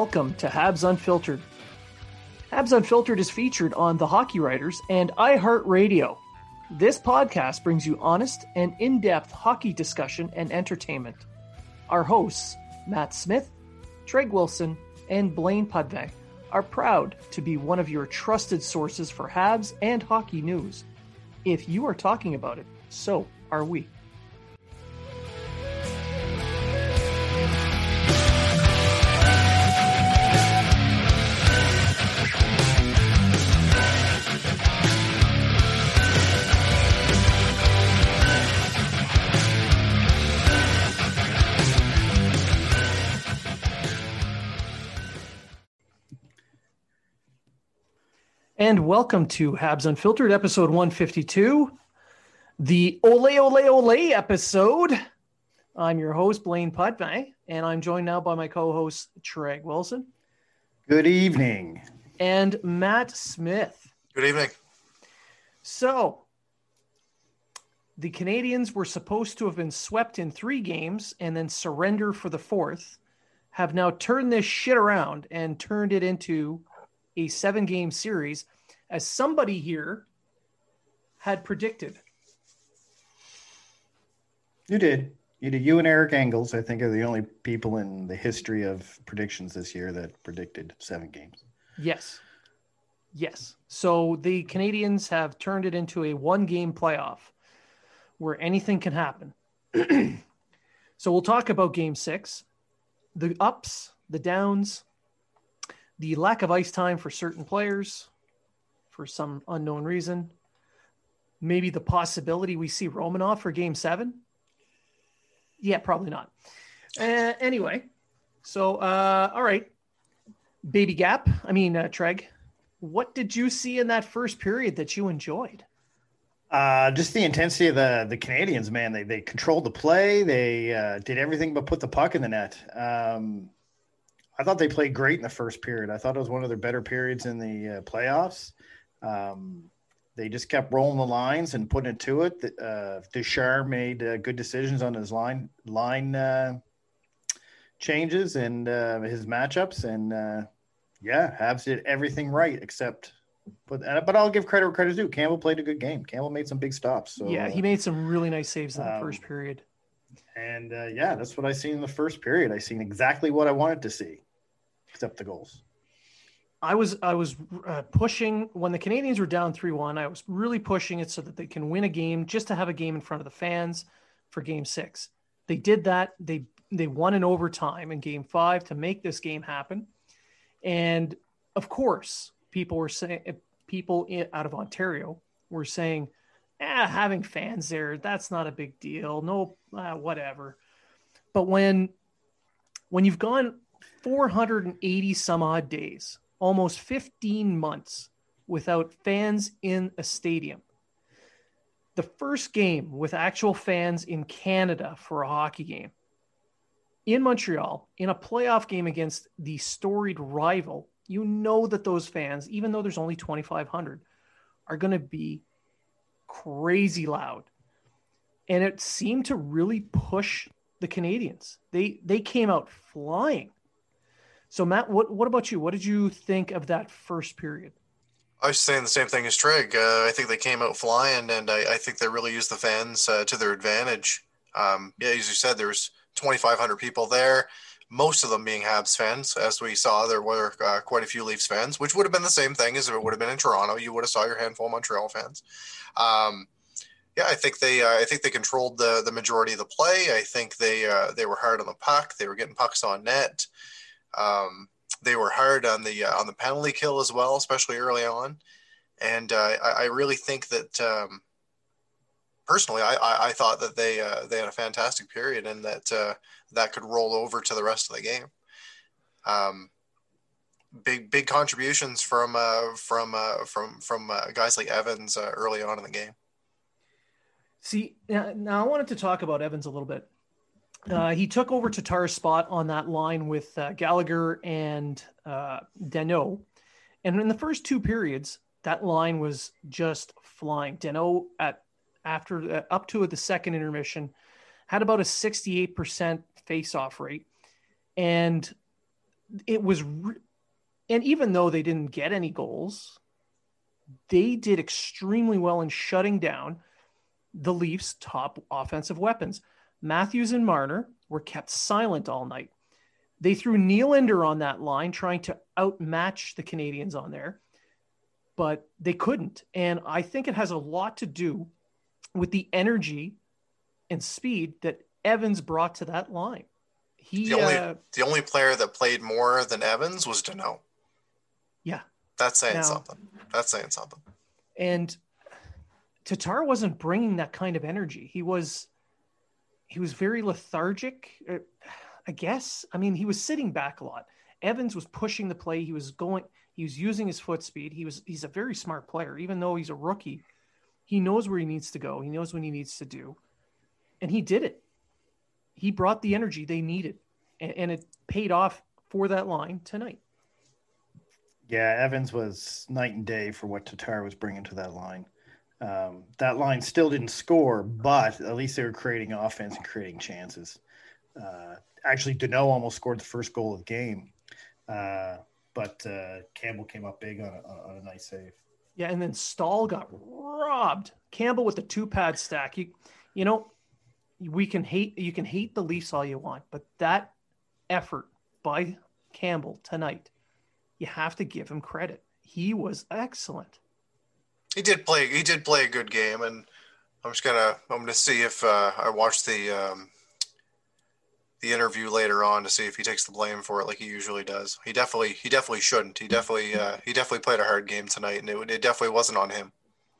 Welcome to Habs Unfiltered. Habs Unfiltered is featured on The Hockey Writers and iHeartRadio. This podcast brings you honest and in depth hockey discussion and entertainment. Our hosts, Matt Smith, Treg Wilson, and Blaine Putney, are proud to be one of your trusted sources for Habs and hockey news. If you are talking about it, so are we. And welcome to Habs Unfiltered, episode 152, the Ole Ole Ole episode. I'm your host, Blaine Putney, and I'm joined now by my co host, Treg Wilson. Good evening. And Matt Smith. Good evening. So, the Canadiens were supposed to have been swept in three games and then surrender for the fourth, have now turned this shit around and turned it into a seven game series, as somebody here had predicted. You did. You did. You and Eric Engels, I think, are the only people in the history of predictions this year that predicted seven games. Yes. Yes. So the Canadiens have turned it into a one game playoff where anything can happen. so we'll talk about game six, the ups, the downs, the lack of ice time for certain players for some unknown reason. Maybe the possibility we see Romanov for game seven. Yeah, probably not. Uh, anyway, so uh, all right, baby gap. I mean, uh, Treg, what did you see in that first period that you enjoyed? Uh, just the intensity of the the Canadiens, man. They they controlled the play. They uh, did everything but put the puck in the net. Um, I thought they played great in the first period. I thought it was one of their better periods in the uh, playoffs. Um, they just kept rolling the lines and putting it to it. Uh, made uh, good decisions on his line line uh, changes and uh, his matchups, and uh, yeah, Habs did everything right except. But but I'll give credit where credit's due. Campbell played a good game. Campbell made some big stops. So yeah, he made some really nice saves in the um, first period. And uh, yeah, that's what I seen in the first period. I seen exactly what I wanted to see, except the goals. I was I was uh, pushing when the Canadiens were down three one. I was really pushing it so that they can win a game, just to have a game in front of the fans for Game Six. They did that. They they won in overtime in Game Five to make this game happen. And of course, people were saying people in, out of Ontario were saying, "Ah, having fans there, that's not a big deal. No, uh, whatever." But when when you've gone 480 some odd days almost 15 months without fans in a stadium. The first game with actual fans in Canada for a hockey game in Montreal, in a playoff game against the storied rival, you know that those fans, even though there's only 2,500, are going to be crazy loud. And it seemed to really push the Canadiens. They they came out flying. So Matt, what what about you? What did you think of that first period? I was saying the same thing as Treg. Uh, I think they came out flying, and I, I think they really used the fans uh, to their advantage. Um, yeah, as you said, there was 2,500 people there. most of them being Habs fans. As we saw, there were uh, quite a few Leafs fans, which would have been the same thing as if it would have been in Toronto. You would have saw your handful of Montreal fans. Um, yeah, I think they uh, I think they controlled the the majority of the play. I think they uh, they were hard on the puck. They were getting pucks on net. Um, they were hard on the uh, on the penalty kill as well, especially early on. And uh, I, I, really think that um, personally, I, I, I, thought that they uh, they had a fantastic period and that uh, that could roll over to the rest of the game. Um, big big contributions from from from from guys like Evans early on in the game. See, now I wanted to talk about Evans a little bit. Uh, he took over Tatar's spot on that line with uh, Gallagher and uh. And in the first two periods, that line was just flying. Danault at after uh, up to the second intermission had about a 68% face-off rate, and it was. Re- and even though they didn't get any goals, they did extremely well in shutting down the Leafs' top offensive weapons. Matthews and Marner were kept silent all night. They threw Nylander on that line, trying to outmatch the Canadiens on there, but they couldn't. And I think it has a lot to do with the energy and speed that Evans brought to that line. He the only uh, the only player that played more than Evans was Danault. Yeah, that's saying now, something. That's saying something. And Tatar wasn't bringing that kind of energy. He was he was very lethargic, uh, I guess. I mean, he was sitting back a lot. Evans was pushing the play. He was going. He was using his foot speed. He was. He's a very smart player, even though he's a rookie. He knows where he needs to go. He knows what he needs to do, and he did it. He brought the energy they needed, and, and it paid off for that line tonight. Yeah, Evans was night and day for what Tatar was bringing to that line. Um, that line still didn't score, but at least they were creating offense and creating chances. Uh, actually, Danault almost scored the first goal of the game, uh, but uh, Campbell came up big on a, on a nice save. Yeah, and then Staal got robbed. Campbell with the two pad stack. You, you know, we can hate you can hate the Leafs all you want, but that effort by Campbell tonight, you have to give him credit. He was excellent. He did play. He did play a good game, and I'm just gonna. I'm gonna see if uh, I watch the um, the interview later on to see if he takes the blame for it, like he usually does. He definitely. He definitely shouldn't. He definitely. Uh, he definitely played a hard game tonight, and it, it definitely wasn't on him.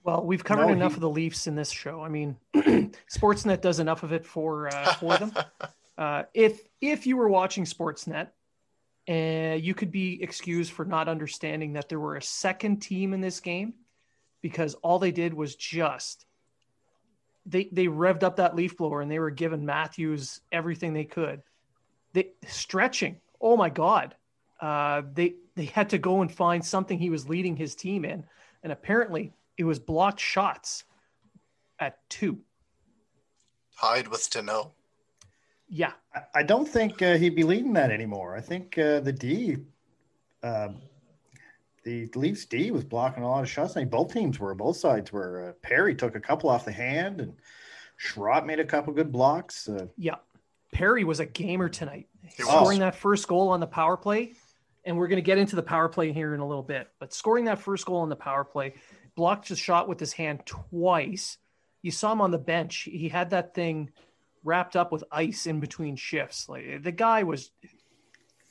Well, we've covered no, enough he... of the Leafs in this show. I mean, Sportsnet does enough of it for uh, for them. uh, if if you were watching Sportsnet, uh, you could be excused for not understanding that there were a second team in this game because all they did was just they they revved up that leaf blower and they were giving Matthews everything they could. They stretching. Oh my God. Uh, they they had to go and find something he was leading his team in, and apparently it was blocked shots at two. Tied with to know. Yeah, I don't think uh, he'd be leading that anymore. I think uh, the D uh, the Leafs D was blocking a lot of shots. I think both teams were, both sides were. Uh, Perry took a couple off the hand, and Schrott made a couple good blocks. Uh, yeah, Perry was a gamer tonight, scoring that first goal on the power play. And we're going to get into the power play here in a little bit. But scoring that first goal on the power play, blocked his shot with his hand twice. You saw him on the bench. He had that thing wrapped up with ice in between shifts. Like the guy was,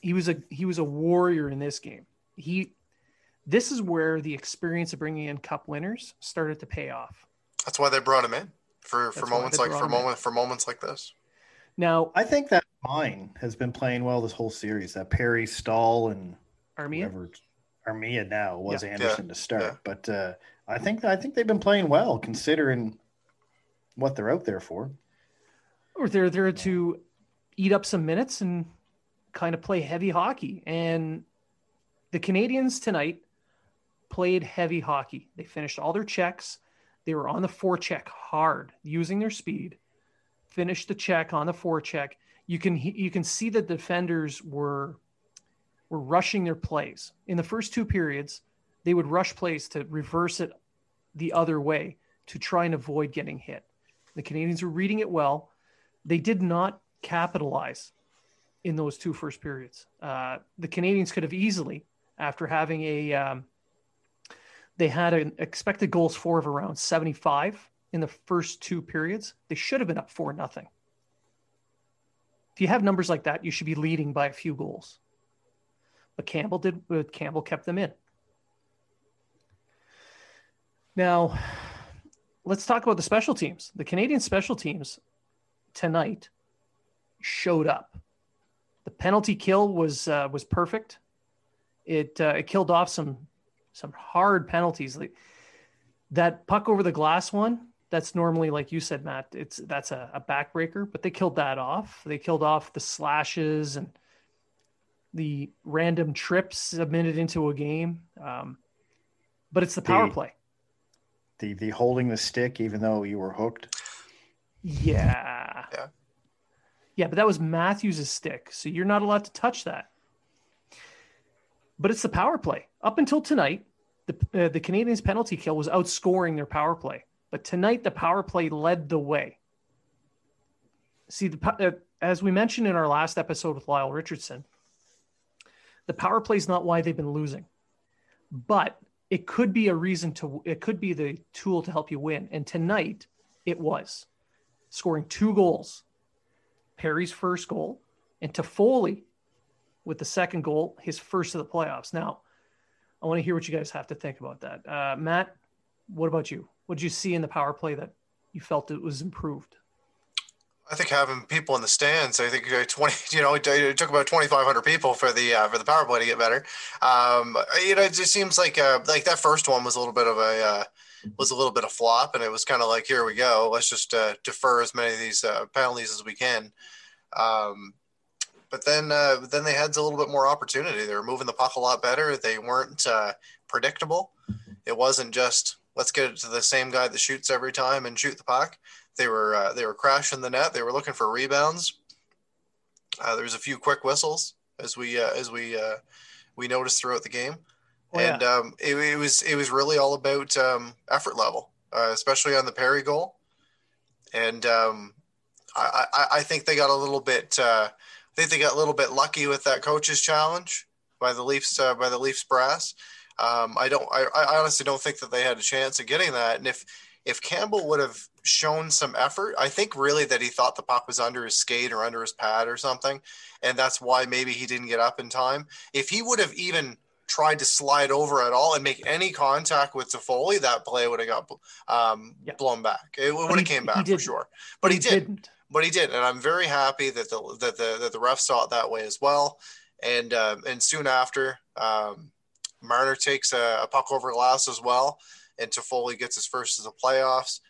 he was a he was a warrior in this game. He this is where the experience of bringing in cup winners started to pay off. That's why they brought him in for, for moments like for moment for moments like this. Now, I think that line has been playing well this whole series. That Perry, Staal, and Armia. Armia now was yeah. Anderson yeah. to start, yeah. but uh, I think I think they've been playing well considering what they're out there for. Or they're there to eat up some minutes and kind of play heavy hockey. And the Canadiens tonight played heavy hockey. They finished all their checks. They were on the forecheck hard, using their speed. Finished the check on the forecheck. You can you can see that the defenders were were rushing their plays in the first two periods. They would rush plays to reverse it the other way to try and avoid getting hit. The Canadiens were reading it well. They did not capitalize in those two first periods. Uh, the Canadiens could have easily, after having a, um, they had an expected goals for of around 75 in the first two periods. They should have been up four nothing. If you have numbers like that, you should be leading by a few goals. But Campbell did. Campbell kept them in. Now, let's talk about the special teams. The Canadian special teams tonight showed up. The penalty kill was uh, was perfect. It uh, it killed off some some hard penalties. Like that puck over the glass one. That's normally, like you said, Matt. It's that's a, a backbreaker, but they killed that off. They killed off the slashes and the random trips a minute into a game. Um, but it's the power The- play. The the holding the stick even though you were hooked. Yeah. Yeah. Yeah, but that was Matthews' stick, so you're not allowed to touch that. But it's the power play. Up until tonight, the uh, the Canadiens' penalty kill was outscoring their power play, but tonight the power play led the way. See, the uh, as we mentioned in our last episode with Lyle Richardson, the power play is not why they've been losing, but it could be a reason to. It could be the tool to help you win. And tonight, it was scoring two goals. Perry's first goal, and Toffoli with the second goal, his first of the playoffs. Now, I want to hear what you guys have to think about that. Uh, Matt, what about you? What did you see in the power play that you felt it was improved? I think having people in the stands. I think twenty. You know, it, it took about twenty five hundred people for the uh, for the power play to get better. Um, you know, it just seems like uh, like that first one was a little bit of a uh, was a little bit of flop, and it was kind of like, here we go. Let's just uh, defer as many of these uh, penalties as we can. Um, but then uh, then they had a little bit more opportunity. They were moving the puck a lot better. They weren't uh, predictable. It wasn't just let's get it to the same guy that shoots every time and shoot the puck. They were uh, they were crashing the net. They were looking for rebounds. Uh, there was a few quick whistles as we uh, as we uh, we noticed throughout the game, Oh, yeah. and um, it, it was it was really all about um, effort level, uh, especially on the Perry goal. And um, I, I, I think they got a little bit uh, I think they got a little bit lucky with that coach's challenge by the Leafs uh, by the Leafs brass. Um, I don't I, I honestly don't think that they had a chance of getting that. And if if Campbell would have shown some effort, I think really that he thought the puck was under his skate or under his pad or something, and that's why maybe he didn't get up in time. If he would have even tried to slide over at all and make any contact with Toffoli, that play would have got um, Yeah. blown back. It would have came back for didn't. sure. But he, did didn't. But he did, and I'm very happy that the that the that the ref saw it that way as well. And um, and soon after, um, Marner takes a, a puck over glass as well, and Toffoli gets his first of the playoffs,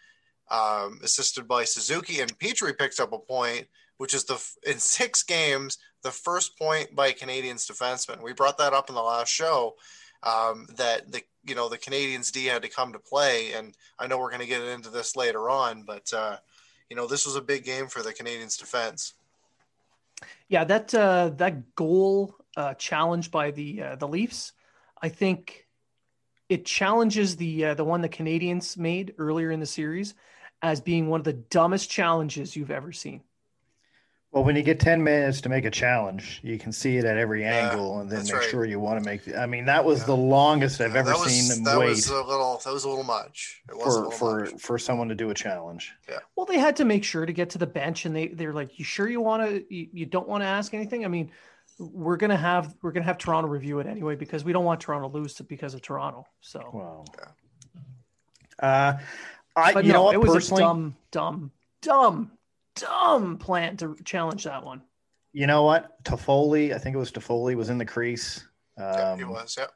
um, assisted by Suzuki, and Petry picks up a point, which is the in six games the first point by a Canadiens defenseman. We brought that up in the last show. Um, that the you know the Canadiens D had to come to play, and I know we're going to get into this later on, but uh, you know this was a big game for the Canadiens defense. Yeah, that uh, that goal uh, challenge by the uh, the Leafs, I think it challenges the uh, the one the Canadiens made earlier in the series as being one of the dumbest challenges you've ever seen. Well, when you get 10 minutes to make a challenge, you can see it at every Yeah, angle and then make right. sure you want to make the, I mean, that was Yeah. the longest I've Yeah, ever was, seen them that wait was a little that was a little much. It was a for little for much. for someone to do a challenge. Yeah. Well, they had to make sure to get to the bench, and they they're like, "You sure you want to? You, you don't want to ask anything?" I mean, we're gonna have we're gonna have Toronto review it anyway because we don't want Toronto to lose to, because of Toronto. So, Wow. Uh, I but you no, know what it was personally, a dumb, dumb, dumb, dumb plant to challenge that one. you know what Toffoli, I think it was Toffoli was in the crease. Yeah, Um, he was. Yeah.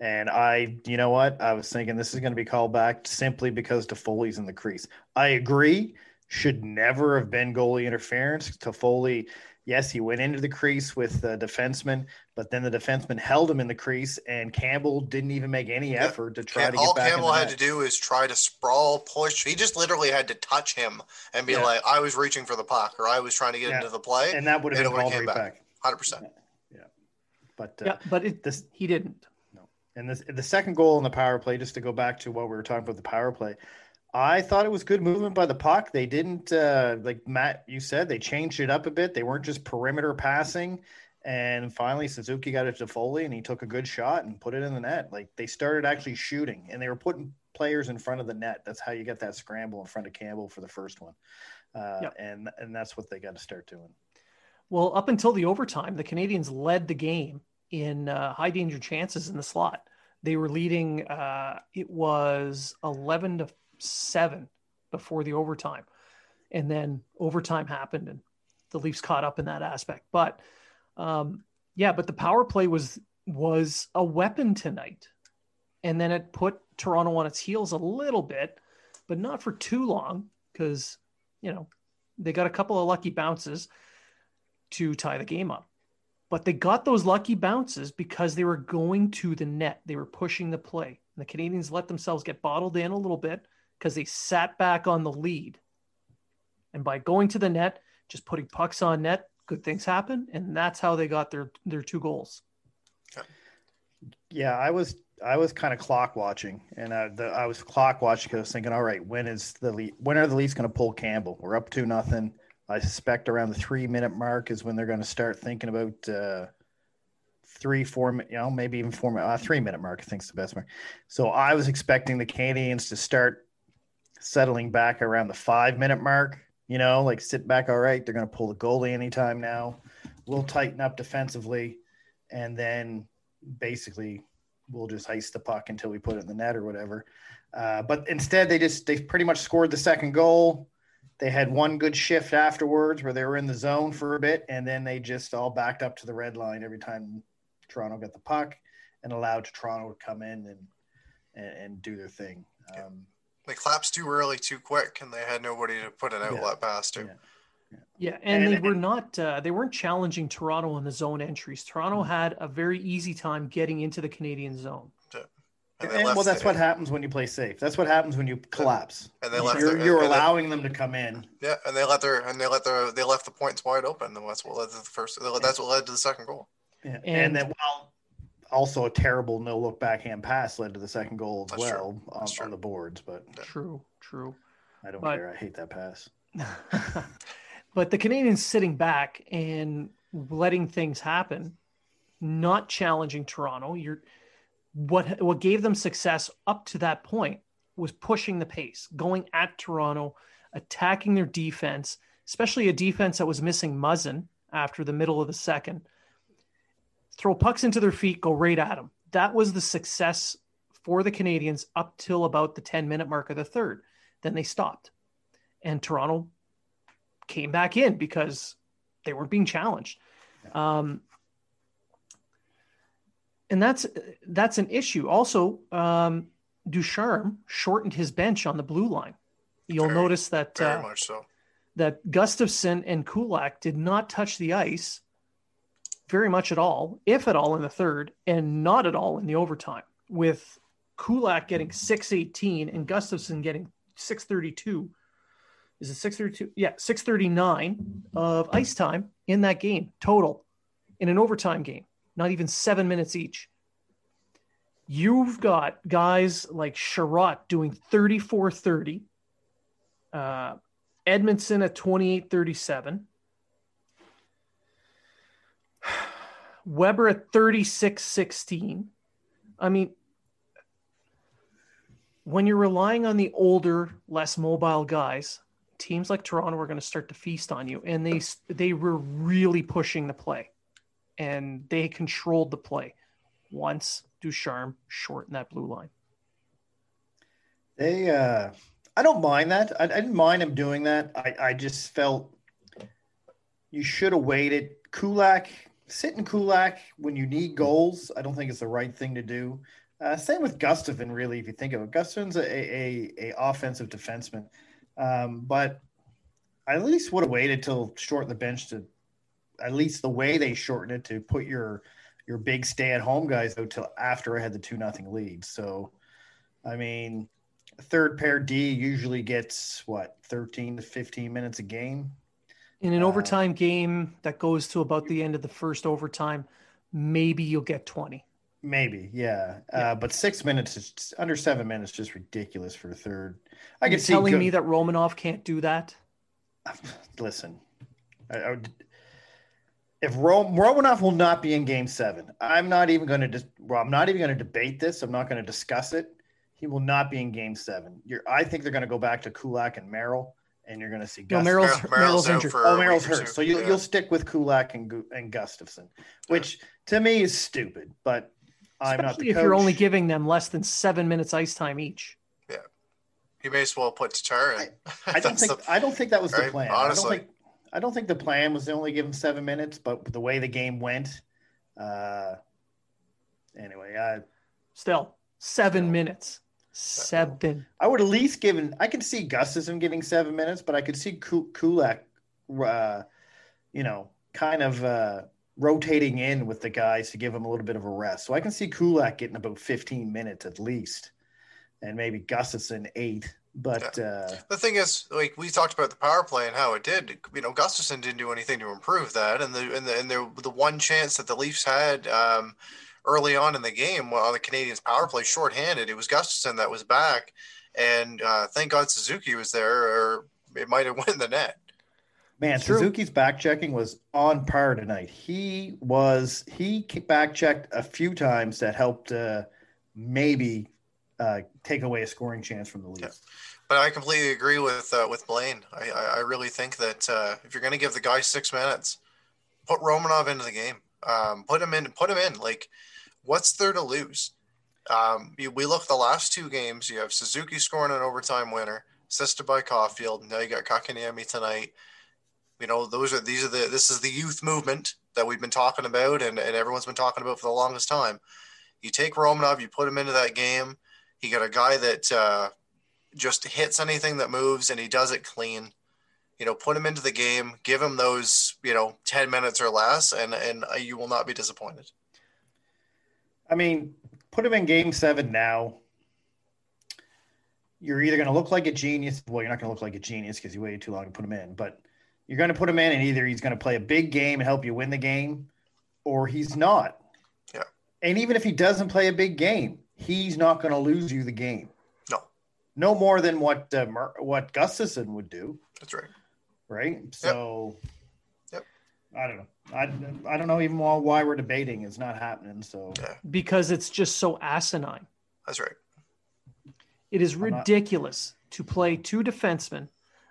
And I, you know what? I was thinking this is going to be called back simply because Toffoli's in the crease. I agree. Should never have been goalie interference. Toffoli, yes, he went into the crease with the defenseman, but then the defenseman held him in the crease, and Campbell didn't even make any Yeah. effort to try Cam- to get all back. All Campbell in the had net. to do is try to sprawl, push. He just literally had to touch him and be Yeah. like, "I was reaching for the puck," or "I was trying to get Yeah. into the play." and that would have and been it would've called came right back. back. Hundred percent. Yeah, but uh, yeah, but it, this he didn't. No, And this, the second goal in the power play, just to go back to what we were talking about the power play, I thought it was good movement by the puck. They didn't, uh, like Matt, you said, they changed it up a bit. They weren't just perimeter passing. And finally, Suzuki got it to Foley and he took a good shot and put it in the net. Like they started actually shooting and they were putting players in front of the net. That's how you get that scramble in front of Campbell for the first one. Uh, yep. and, and that's what they got to start doing. Well, up until the overtime, the Canadiens led the game in uh, high danger chances in the slot. They were leading, uh, it was 11 to 7 before the overtime. And then overtime happened and the Leafs caught up in that aspect. But um, yeah, but the power play was was a weapon tonight. And then it put Toronto on its heels a little bit, but not for too long because, you know, they got a couple of lucky bounces to tie the game up. But they got those lucky bounces because they were going to the net. They were pushing the play. And the Canadiens let themselves get bottled in a little bit because they sat back on the lead. And by going to the net, just putting pucks on net, good things happen. And that's how they got their their two goals. Yeah, I was I was kind of clock watching, and I, the, I was clock watching because I was thinking, all right, when is the when are the Leafs going to pull Campbell? We're up to nothing. I suspect around the three minute mark is when they're going to start thinking about uh, three, four, you know, maybe even four, uh, three minute mark. I think is the best mark. So I was expecting the Canadiens to start settling back around the five minute mark. You know, like sit back. All right, they're going to pull the goalie anytime now. We'll tighten up defensively, and then basically we'll just ice the puck until we put it in the net or whatever. Uh, but instead, they just they pretty much scored the second goal. They had one good shift afterwards where they were in the zone for a bit, and then they just all backed up to the red line every time Toronto got the puck and allowed Toronto to come in and and, and do their thing. Um, they collapsed too early, too quick, and they had nobody to put an outlet yeah, past to. Yeah. Yeah, and, and, they were not uh, they weren't challenging Toronto in the zone entries. Toronto mm-hmm. had a very easy time getting into the Canadian zone. And and, well, that's what happens when you play safe. That's what happens when you collapse. And they left. You're, their, you're allowing them to come in. Yeah, and they let their and they let their they left the points wide open, and that's what led to the first. That's what led to the second goal. Yeah, and, and then well, also a terrible no look backhand pass led to the second goal as That's well on, on, the boards. But true, true. I don't but, care. I hate that pass. but the Canadiens sitting back and letting things happen, not challenging Toronto. You're what what gave them success up to that point was pushing the pace, going at Toronto, attacking their defense, especially a defense that was missing Muzzin after the middle of the second throw pucks into their feet, go right at them. That was the success for the Canadiens up till about the 10 minute mark of the third. Then they stopped. And Toronto came back in because they weren't being challenged. Um, and that's that's an issue. Also, um, Ducharme shortened his bench on the blue line. You'll very, notice that very uh, much so. that Gustafsson and Kulak did not touch the ice very much at all, if at all, in the third, and not at all in the overtime, with Kulak getting 618 and Gustafsson getting 632. Is it 632? Yeah, 639 of ice time in that game total in an overtime game, not even seven minutes each. You've got guys like Chiarot doing 34 30, uh, Edmundson at 28 37. Weber at 36 16. I mean, when you're relying on the older, less mobile guys, teams like Toronto are going to start to feast on you. And they they were really pushing the play, and they controlled the play. Once Ducharme shortened that blue line. They, uh, I don't mind that. I, I didn't mind him doing that. I, I just felt you should have waited. Kulak sitting Kulak when you need goals, I don't think it's the right thing to do. Uh, same with Gustafsson, really, if you think of it. Gustafsson's a, a, a offensive defenseman, um, but I at least would have waited till shorten the bench to at least the way they shortened it to put your your big stay at home guys out till after I had the two nothing lead. So, I mean, third pair D usually gets what thirteen to fifteen minutes a game. In an uh, overtime game that goes to about the end of the first overtime, maybe you'll get 20. Maybe, yeah. Uh, but six minutes is under seven minutes, just ridiculous for a third. I Are you see. telling go- me that Romanov can't do that? listen, I, I would, if Ro- Romanov will not be in Game Seven, I'm not even going to. Dis- well, I'm not even going to debate this. I'm not going to discuss it. He will not be in Game Seven. You're, I think they're going to go back to Kulak and Merrill, and you're going to see. No, Gus- Merrill's, Merrill's, out injured. Oh, a Merrill's week hurt, so you'll, Yeah. you'll stick with Kulak and and Gustafsson, which to me is stupid. But I'm not Especially the if coach. you're only giving them less than seven minutes ice time each. Yeah. You may as well put Tatar in. I don't think the- I don't think that was the plan. Honestly. I don't think I don't think the plan was to only give them seven minutes, but the way the game went, uh, anyway, I Still, seven Still. minutes. Seven. I would at least given. I could see Gustafsson giving seven minutes, but I could see Ku- Kulak, uh, you know, kind of uh, rotating in with the guys to give him a little bit of a rest. So I can see Kulak getting about fifteen minutes at least, and maybe Gustafsson eight. But uh, The thing is, like we talked about the power play and how it did. You know, Gustafsson didn't do anything to improve that, and the and the and the, the one chance that the Leafs had um, early on in the game on the Canadiens' power play, shorthanded, it was Gustafsson that was back, and uh, thank God Suzuki was there, or it might have went in the net. Man, true. Suzuki's back checking was on par tonight. He was he back checked a few times that helped uh, maybe uh, take away a scoring chance from the Leafs. But I completely agree with uh, with Blaine. I, I, I really think that uh, if you're going to give the guy six minutes, put Romanov into the game. Um, put him in. Put him in. Like, what's there to lose? Um, we look at the last two games. You have Suzuki scoring an overtime winner, assisted by Caulfield. Now you got Kotkaniemi tonight. You know, those are these are the this is the youth movement that we've been talking about, and, and everyone's been talking about for the longest time. You take Romanov, you put him into that game. You got a guy that uh, just hits anything that moves and he does it clean. You know, put him into the game, give him those, you know, 10 minutes or less, and, and uh, you will not be disappointed. I mean, put him in game seven now. You're either going to look like a genius. Well, you're not going to look like a genius because you waited too long to put him in, but you're going to put him in, and either he's going to play a big game and help you win the game, or he's not. Yeah. And even if he doesn't play a big game, he's not going to lose you the game. No. No more than what uh, what Gustafsson would do, That's right. right? So, Yep. I don't know. I, I don't know even why, why we're debating. It's not happening. So Because it's just so asinine. That's right. It is I'm not- ridiculous to play two defensemen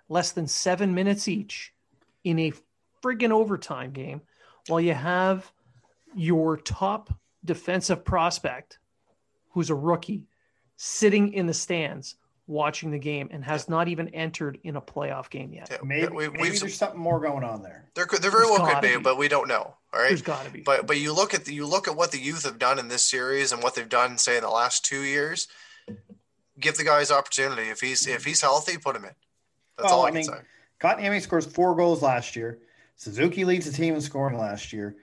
less than seven minutes each in a friggin' overtime game while you have your top defensive prospect, who's a rookie, sitting in the stands watching the game and has not even entered in a playoff game yet. Yeah, maybe, we, maybe there's something more going on there. there could, there very There's well could be, be. but we don't know. All right. There's got to be. But but you look at the, you look at what the youth have done in this series and what they've done, say in the last two years. Give the guys opportunity. If he's if he's healthy, put him in. That's Well, all I, I can mean, say. Kotkaniemi scores four goals last year. Suzuki leads the team in scoring last year.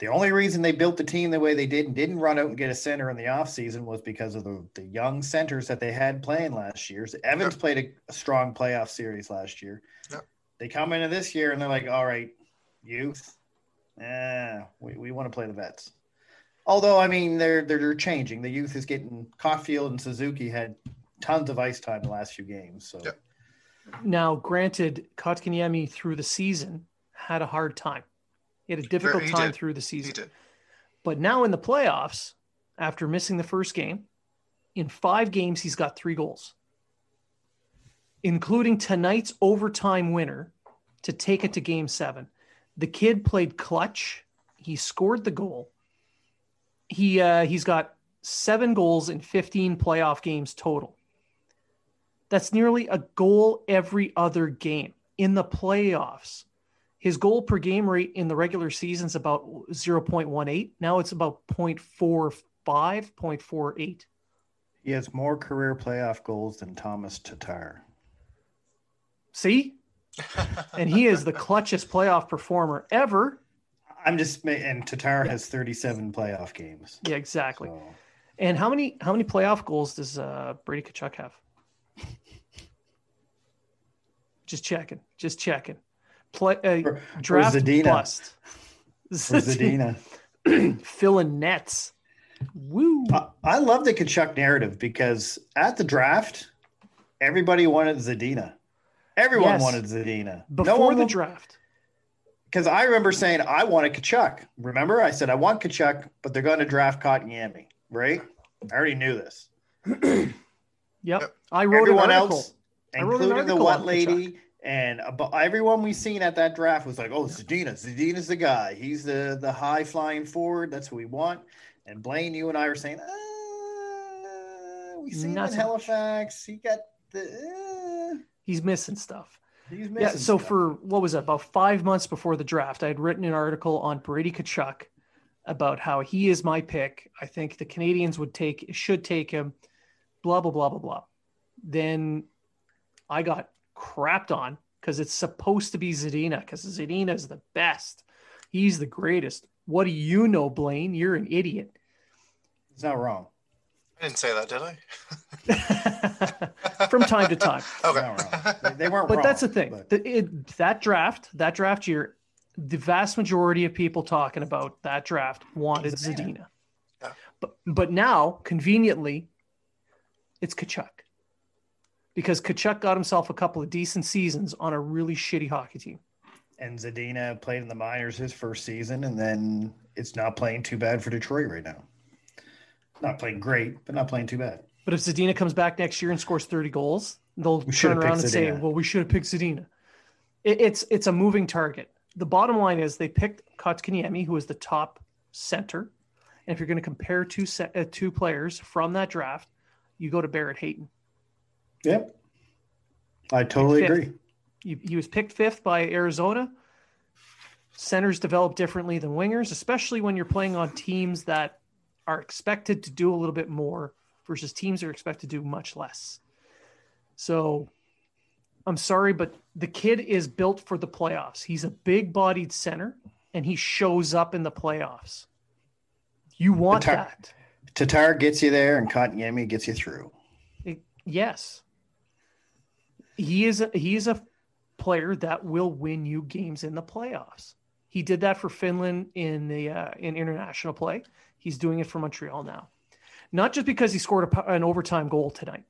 The only reason they built the team the way they did and didn't run out and get a center in the offseason was because of the, the young centers that they had playing last year. So Evans played a, a strong playoff series last year. Yep. They come into this year and they're like, all right, youth, eh, we, we want to play the vets. Although, I mean, they're, they're, they're changing. The youth is getting Caulfield and Suzuki had tons of ice time the last few games. So Yep. Now, granted, Kotkaniemi through the season had a hard time. He had a difficult he time did. through the He season. did. But now in the playoffs, after missing the first game, in five games, he's got three goals, including tonight's overtime winner to take it to game seven. The kid played clutch. He scored the goal. He uh, he's got seven goals in 15 playoff games total. That's nearly a goal every other game in the playoffs. His goal per game rate in the regular season is about 0.18. Now it's about 0.45, 0.48. he has more career playoff goals than Tomas Tatar. See? and he is the clutchest playoff performer ever. I'm just and Tatar has 37 playoff games. Yeah, exactly. So, And how many how many playoff goals does uh, Brady Tkachuk have? just checking. Just checking. Play uh, Or- or draft Zadina. bust. for Zadina. filling nets. Woo! I, I love the Tkachuk narrative because at the draft, everybody wanted Zadina. Everyone Yes. wanted Zadina. Before the one draft. because I remember saying I wanted Tkachuk. Remember, I said I want Tkachuk, but they're going to draft Kotkaniemi, right? I already knew this. Yep. Yep. I wrote Everyone an article. else, I wrote an including the article what on lady and about everyone we seen at that draft was like, "Oh, Zadina, Zadina's the guy. He's the the high flying forward. That's who we want." And Blaine, you and I were saying, uh, "We seen him Not in so. Halifax. He got the uh, He's missing stuff. he's missing." Yeah. So stuff." for what was it? About five months before the draft, I had written an article on Brady Tkachuk about how he is my pick. I think the Canadiens would take should take him. Blah blah blah blah blah. Then I got crapped on because it's supposed to be Zadina because Zadina is the best. He's the greatest. What do you know, Blaine? You're an idiot. it's not wrong. I didn't say that, did I? From time to time. Okay. Wrong. They, they weren't but wrong. that's the thing. but- The, it, that draft, that draft year, the vast majority of people talking about that draft wanted Zadina. Zadina. Yeah. But but now, conveniently, it's Tkachuk. Because Tkachuk got himself a couple of decent seasons on a really shitty hockey team. and Zadina played in the minors his first season, and then it's not playing too bad for Detroit right now. Not playing great, but not playing too bad. But if Zadina comes back next year and scores 30 goals, they'll turn around and say, well, we should have picked Zadina. It, it's it's a moving target. The bottom line is they picked Kotkaniemi, who is the top center. And if you're going to compare two se- uh, two players from that draft, you go to Barrett Hayton. Yep, I totally agree. He, he was picked fifth by Arizona. Centers develop differently than wingers, especially when you're playing on teams that are expected to do a little bit more versus teams that are expected to do much less. So I'm sorry, but the kid is built for the playoffs. He's a big bodied center and he shows up in the playoffs. You want Tatar- that. Tatar gets you there, and Kotkaniemi gets you through. It- yes. He is a, he is a player that will win you games in the playoffs. He did that for Finland in the uh, in international play. He's doing it for Montreal now. Not just because he scored a, an overtime goal tonight,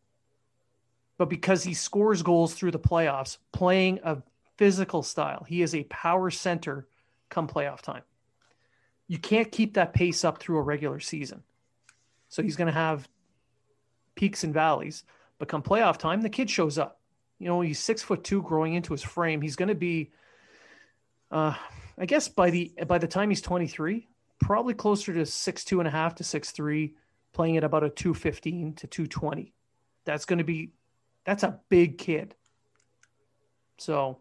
but because he scores goals through the playoffs playing a physical style. He is a power center come playoff time. You can't keep that pace up through a regular season. So he's going to have peaks and valleys. But come playoff time, the kid shows up. You know, he's six foot two, growing into his frame. He's going to be, uh, I guess, by the by the time he's twenty three, probably closer to six two and a half to six three, playing at about a two fifteen to two twenty. That's going to be, that's a big kid. So,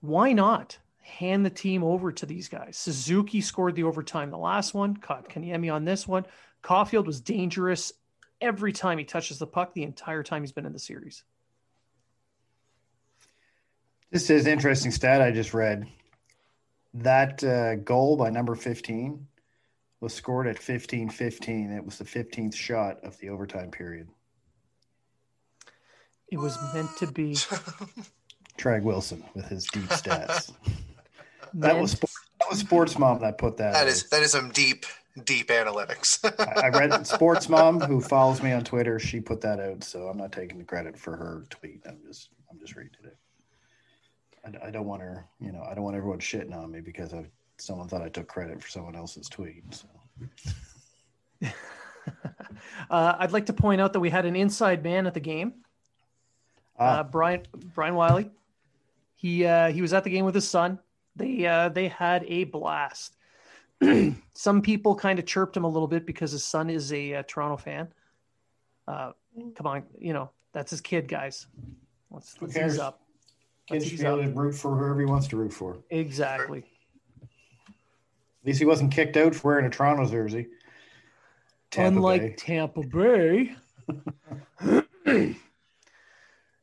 why not hand the team over to these guys? Suzuki scored the overtime the last one. Kotkaniemi on this one. Caulfield was dangerous every time he touches the puck the entire time he's been in the series. This is an interesting stat I just read. That uh, goal by number 15 was scored at 15 15. It was the 15th shot of the overtime period. It was meant to be. Treg Wilson with his deep stats. that was that was Sports Mom that put that. That out. is that is some deep deep analytics. I I read Sports Mom, who follows me on Twitter. She put that out, so I'm not taking the credit for her tweet. I'm just I'm just reading it. I, I don't want her, you know, I don't want everyone shitting on me because I someone thought I took credit for someone else's tweet. So uh, I'd like to point out that we had an inside man at the game, uh, ah, Brian Brian Wiley. He uh, he was at the game with his son. They uh, they had a blast. Some people kind of chirped him a little bit because his son is a, uh Toronto fan. Uh, come on, you know that's his kid, guys. Let's, Who let's cares? ease up. Kid Let's should be able to root for whoever he wants to root for. Exactly. At least he wasn't kicked out for wearing a Toronto jersey. Tampa unlike Bay. Tampa Bay.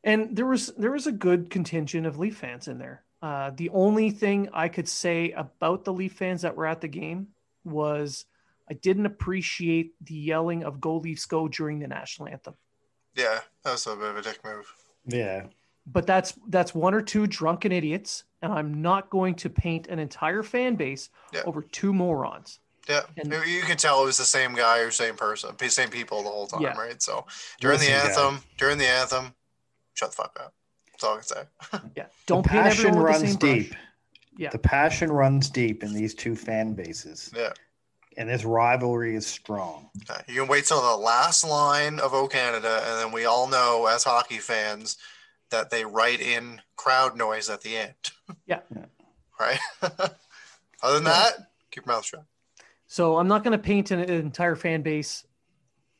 and there was there was a good contingent of Leaf fans in there. Uh, the only thing I could say about the Leaf fans that were at the game was I didn't appreciate the yelling of "Go Leafs Go" during the national anthem. yeah, that was a bit of a dick move. Yeah. But that's that's one or two drunken idiots, and I'm not going to paint an entire fan base Yeah. over two morons. Yeah, And- you can tell it was the same guy or same person, same people the whole time, Yeah. right? So during the Listen, guy. anthem, during the anthem, shut the fuck up. That's all I can say. Yeah. Don't the paint passion everyone with the runs same brush. deep. Yeah. The passion runs deep in these two fan bases, Yeah. and this rivalry is strong. You can wait till the last line of O Canada, and then we all know as hockey fans that they write in crowd noise at the end. Yeah. Right. Other than that, keep your mouth shut. So I'm not going to paint an entire fan base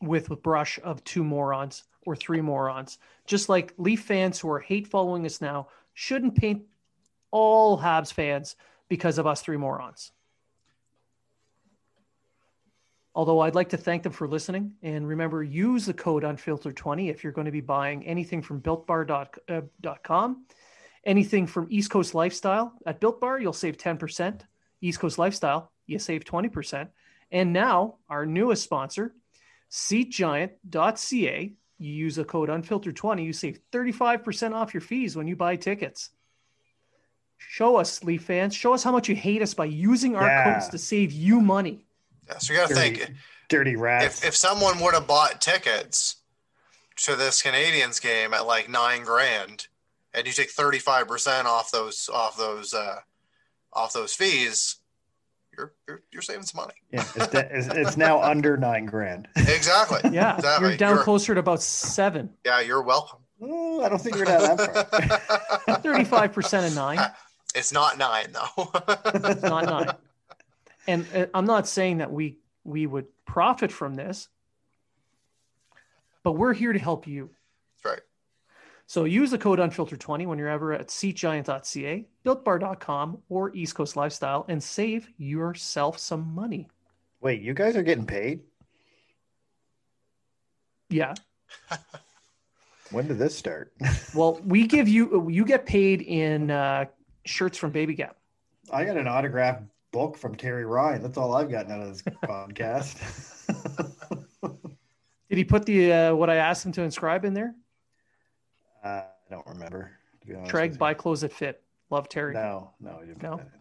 with a brush of two morons or three morons. Just like Leaf fans who are hate following us now shouldn't paint all Habs fans because of us three morons. Although I'd like to thank them for listening. And remember, use the code unfiltered20 if you're going to be buying anything from builtbar.com, uh, anything from East Coast Lifestyle. At Built Bar, you'll save 10%. East Coast Lifestyle, you save 20%. And now, our newest sponsor, seatgiant.ca. You use a code unfiltered20, you save 35% off your fees when you buy tickets. Show us, Leaf fans, show us how much you hate us by using our Yeah. codes to save you money. Yeah, so you got to think dirty rats. if, if someone would have bought tickets to this Canadiens game at like nine grand, and you take thirty five percent off those off those uh, off those fees, you're you're, you're saving some money. yeah, it's, de- it's, it's now under nine grand. Exactly. Yeah, Exactly. you're down You're- closer to about seven. Yeah, you're welcome. Oh, I don't think we're down that far. 35% of nine. it's not nine though. It's not nine. And uh, I'm not saying that we we would profit from this, but we're here to help you. That's right. So use the code unfiltered20 when you're ever at seatgiant.ca, builtbar.com, or East Coast Lifestyle and save yourself some money. Wait, you guys are getting paid? Yeah. When did this start? Well, we give you you get paid in uh, shirts from Baby Gap. I got an autographed book from Terry Ryan. That's all I've gotten out of this podcast. Did he put the uh, what I asked him to inscribe in there? uh, I don't remember. To Treg, buy clothes that fit. Love Terry. No, no, I didn't. No? put that in.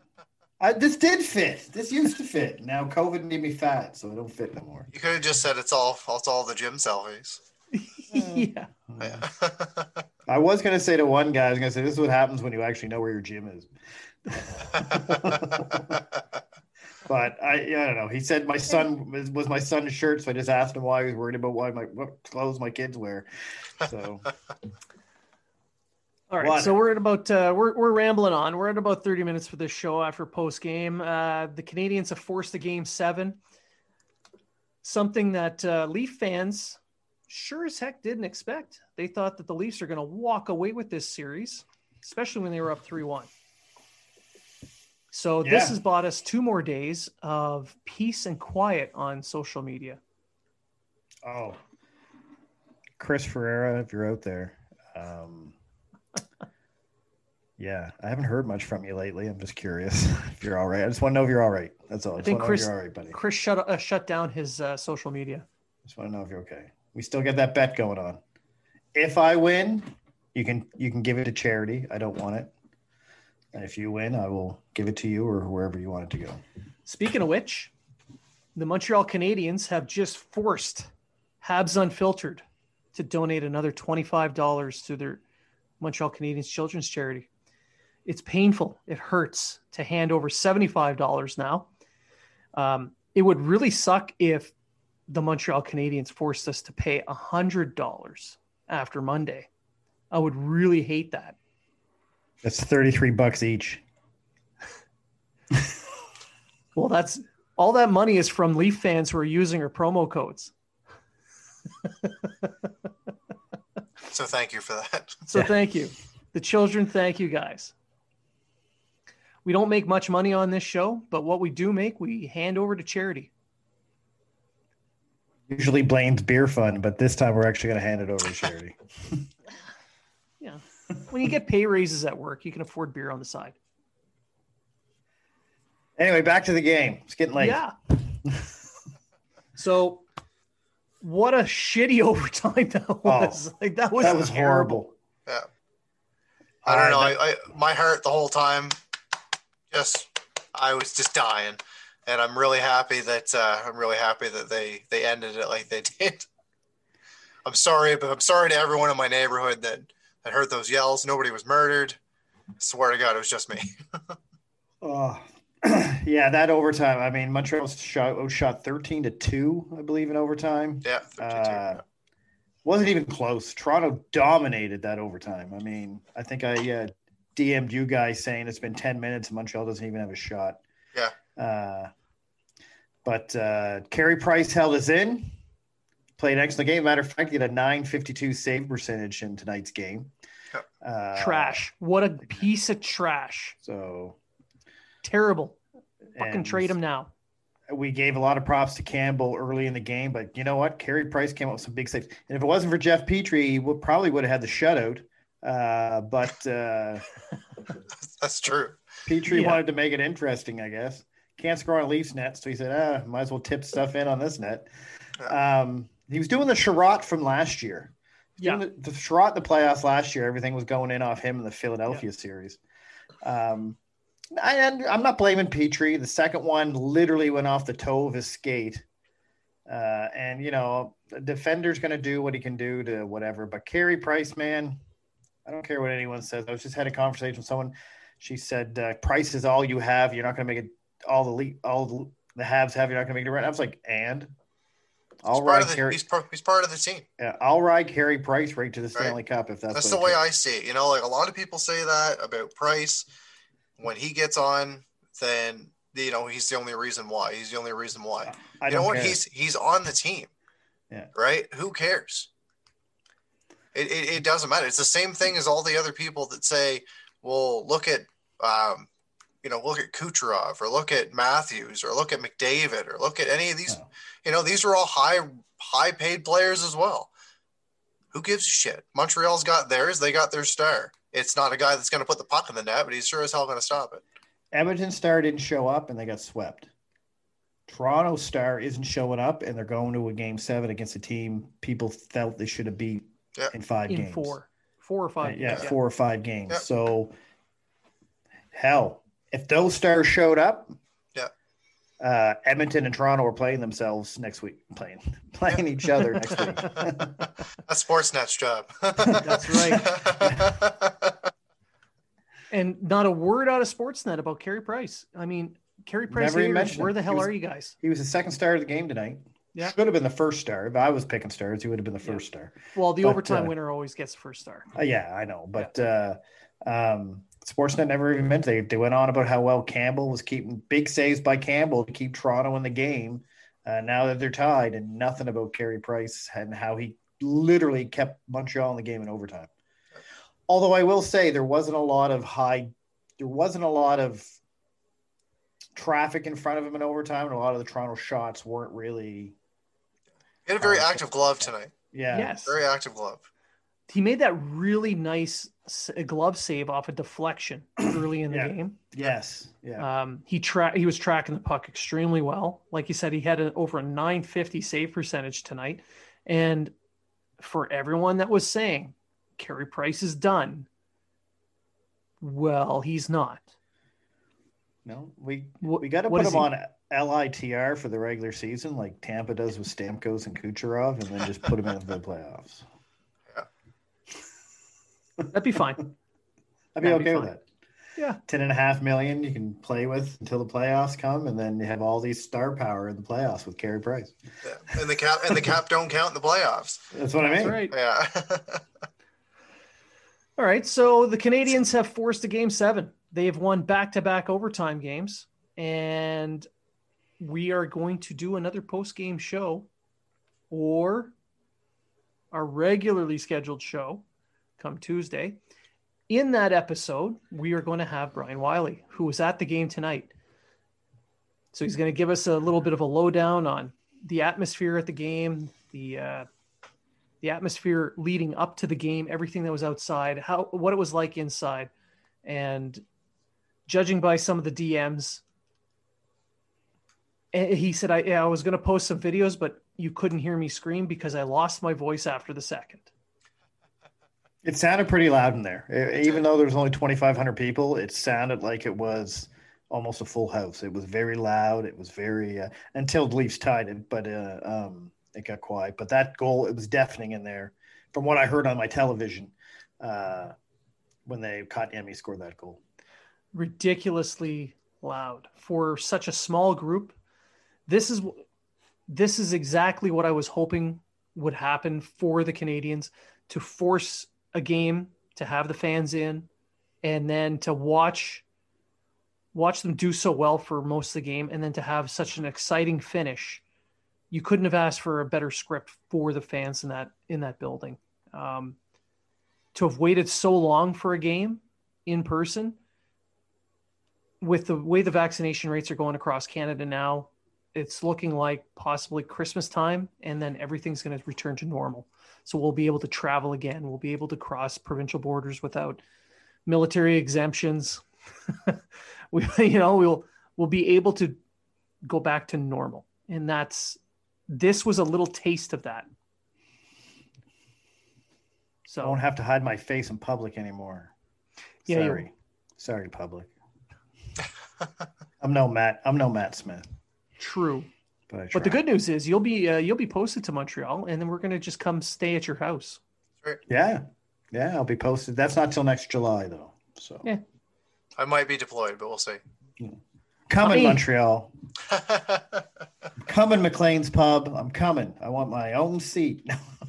I, this did fit. This used to fit. Now COVID made me fat, so it don't fit no more. you could have just said it's all it's all the gym selfies. yeah. Yeah. I was gonna say to one guy, I was gonna say, "This is what happens when you actually know where your gym is." But I, I don't know. He said my son was, my son's shirt, so I just asked him why he was worried about why my what clothes my kids wear. So All right, What? so we're at about uh, we're we're rambling on. We're at about thirty minutes for this show after post game. Uh, the Canadiens have forced a game seven, something that uh, Leaf fans sure as heck didn't expect. They thought that the Leafs are going to walk away with this series, especially when they were up three one. So this has bought us two more days of peace and quiet on social media. Oh, Chris Ferreira, if you're out there, um, yeah, I haven't heard much from you lately. I'm just curious if you're all right. I just want to know if you're all right. That's all. I just think wanna know if Chris- you're all right, buddy. Chris shut uh, shut down his uh, social media. Just want to know if you're okay. We still get that bet going on. If I win, you can you can give it to charity. I don't want it. And if you win, I will give it to you or wherever you want it to go. Speaking of which, the Montreal Canadiens have just forced Habs Unfiltered to donate another $25 to their Montreal Canadiens Children's Charity. It's painful. It hurts to hand over $75 now. Um, it would really suck if the Montreal Canadiens forced us to pay $100 after Monday. I would really hate that. That's 33 bucks each. Well, that's all that money is from Leaf fans who are using our promo codes. so thank you for that. So Yeah. thank you. The children, thank you guys. We don't make much money on this show, but what we do make, we hand over to charity. Usually Blaine's beer fund, but this time we're actually going to hand it over to charity. Yeah. When you get pay raises at work, you can afford beer on the side. anyway, back to the game. It's getting late. Yeah. so what a shitty overtime that was. like that was, Oh, that was terrible. horrible. Yeah. I don't know. Uh, I, I my heart the whole time, just I was just dying, and I'm really happy that uh, I'm really happy that they they ended it like they did. I'm sorry, but I'm sorry to everyone in my neighborhood that that heard those yells. Nobody was murdered. I swear to God, it was just me. oh, yeah, that overtime. I mean, Montreal shot shot 13 to two, I believe, in overtime. Yeah, uh, wasn't even close. Toronto dominated that overtime. I mean, I think I uh, DM'd you guys saying it's been 10 minutes and Montreal doesn't even have a shot. Yeah. Uh, but uh, Carey Price held us in, played an excellent game. Matter of fact, he had a 952 save percentage in tonight's game. Uh, trash. What a piece of trash. So terrible. Fucking trade him now. We gave a lot of props to Campbell early in the game, but you know what? Carey Price came up with some big saves. And if it wasn't for Jeff Petry, he would, probably would have had the shutout. Uh, but uh, that's true. Petry yeah. wanted to make it interesting, I guess. Can't score on Leafs net, so he said, "Ah, might as well tip stuff in on this net." Um, he was doing the Chiarot from last year. Yeah, the, the Chiarot the playoffs last year. Everything was going in off him in the Philadelphia yeah. series. Um, I, am not blaming Petry. The second one literally went off the toe of his skate. Uh, and you know, the defender's going to do what he can do to whatever. But Carey Price, man, I don't care what anyone says. I was just had a conversation with someone. She said, uh, "Price is all you have. You're not going to make it. All the le- all the, the haves have. You're not going to make it right." I was like, "And." I'll he's, part the, Carey, he's, part, he's part of the team. Yeah, I'll ride Carey Price right to the Stanley right. Cup if that's that's the way I see it. You know, like a lot of people say that about Price. When he gets on, then you know he's the only reason why. He's the only reason why. I you know what? Care. He's he's on the team. Yeah. Right. Who cares? It, it, it, doesn't matter. It's the same thing as all the other people that say, well, look at, um, you know, look at Kucherov or look at Matthews or look at McDavid or look at any of these, oh. you know, these are all high, high paid players as well. Who gives a shit? Montreal's got theirs. They got their star. It's not a guy that's going to put the puck in the net, but he's sure as hell going to stop it. Edmonton star didn't show up and they got swept. Toronto star isn't showing up and they're going to a game seven against a team people felt they should have beat yeah. in five in games. Four, four or five. Yeah, yeah. four or five games. Yeah. So, hell, if those stars showed up, yeah, uh, Edmonton and Toronto are playing themselves next week, playing playing each other next week. That's Sportsnet's job. That's right. and not a word out of Sportsnet about Carey Price. I mean, Carey Price, haters, where the hell was, are you guys? He was the second star of the game tonight. Yeah. Should have been the first star. If I was picking stars, he would have been the first yeah. star. Well, the but, overtime uh, winner always gets the first star. Uh, yeah, I know. But yeah. uh, um, Sportsnet never even mentioned. they, they went on about how well Campbell was keeping big saves by Campbell to keep Toronto in the game. Uh, now that they're tied, and nothing about Carey Price and how he literally kept Montreal in the game in overtime. Although I will say there wasn't a lot of high, there wasn't a lot of traffic in front of him in overtime, and a lot of the Toronto shots weren't really he had a very uh, active glove tonight. Yeah. Yes. Very active glove. He made that really nice glove save off a deflection early in the yeah. game. Yes. Yeah. Um, he tra- he was tracking the puck extremely well. Like you said, he had an, over a 950 save percentage tonight. And for everyone that was saying Carey Price is done, well, he's not. No, we we got to put him he? on LTIR for the regular season, like Tampa does with Stamkos and Kucherov, and then just put him into the playoffs. Yeah. That'd be fine. I'd be That'd okay be with that. Yeah. Ten and a half million you can play with until the playoffs come, and then you have all these star power in the playoffs with Carey Price. Yeah. And the cap and the cap don't count in the playoffs. That's what I mean. right. Yeah. all right. So the Canadiens have forced a game seven. They have won back to back overtime games. And we are going to do another post game show or our regularly scheduled show come Tuesday. In that episode, we are going to have Brian Wiley, who was at the game tonight. So he's going to give us a little bit of a lowdown on the atmosphere at the game, the uh, the atmosphere leading up to the game, everything that was outside, how what it was like inside, and judging by some of the DMs, he said, I, I was going to post some videos, but you couldn't hear me scream because I lost my voice after the second. It sounded pretty loud in there. Even though there was only 2,500 people, it sounded like it was almost a full house. It was very loud. It was very uh, until the Leafs tied it, but uh, um, it got quiet. But that goal, it was deafening in there, from what I heard on my television uh, when they Kotkaniemi scored that goal. Ridiculously loud for such a small group. This is this is exactly what I was hoping would happen for the Canadiens to force a game to have the fans in and then to watch watch them do so well for most of the game and then to have such an exciting finish you couldn't have asked for a better script for the fans in that in that building. Um, to have waited so long for a game in person with the way the vaccination rates are going across canada now it's looking like possibly christmas time and then everything's going to return to normal so we'll be able to travel again we'll be able to cross provincial borders without military exemptions we you know we'll we'll be able to go back to normal and that's this was a little taste of that so I won't have to hide my face in public anymore. Yeah, sorry, sorry, public. I'm no Matt. I'm no Matt Smith. True, but, but the good news is you'll be uh, you'll be posted to Montreal, and then we're gonna just come stay at your house. Yeah, yeah, I'll be posted. That's not till next July though. So yeah, I might be deployed, but we'll see. Coming, Montreal. coming, McLean's Pub. I'm coming. I want my own seat.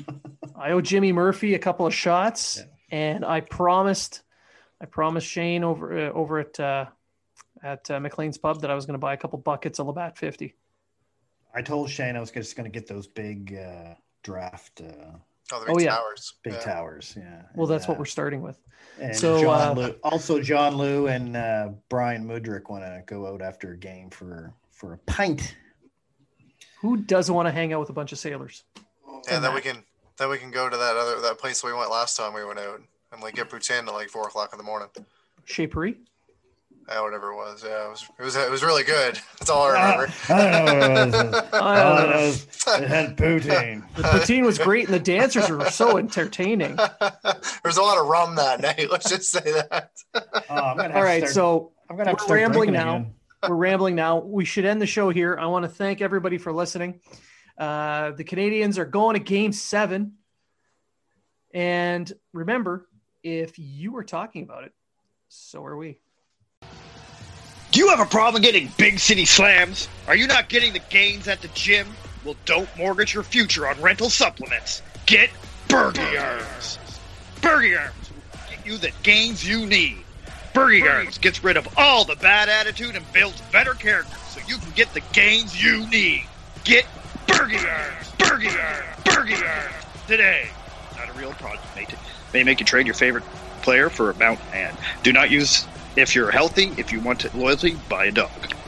I owe Jimmy Murphy a couple of shots, yeah. and I promised, I promised Shane over uh, over at uh, at uh, McLean's Pub that I was going to buy a couple buckets of Labatt fifty. I told Shane I was just going to get those big uh, draft. Uh, oh, the big oh, yeah. towers. Big yeah. towers, yeah. Well, that's what uh, we're starting with. And so John Lou, also John Lou and Brian Mudrick want to go out after a game for for a pint. Who doesn't want to hang out with a bunch of sailors? Yeah, then we can then we can go to that other that place we went last time we went out and like get poutine at like four o'clock in the morning. Chez Paree? Yeah, whatever it was. Yeah, it was it was it was really good. That's all I remember. it had poutine. The poutine was great, and the dancers were so entertaining. There's a lot of rum that night. Let's just say that. Oh, all right, start, so I'm gonna we're rambling now. Again. We're rambling now. We should end the show here. I want to thank everybody for listening. Uh, the Canadiens are going to game seven. And remember, if you were talking about it, so are we. Do you have a problem getting big city slams? Are you not getting the gains at the gym? Well, don't mortgage your future on rental supplements. Get Bergie Arms. Bergie Arms will get you the gains you need. Bergie Arms gets rid of all the bad attitude and builds better character so you can get the gains you need. Get Bergier, Bergier, Bergier today. Not a real product. May, may make you trade your favorite player for a mount and do not use if you're healthy. If you want loyalty, buy a dog.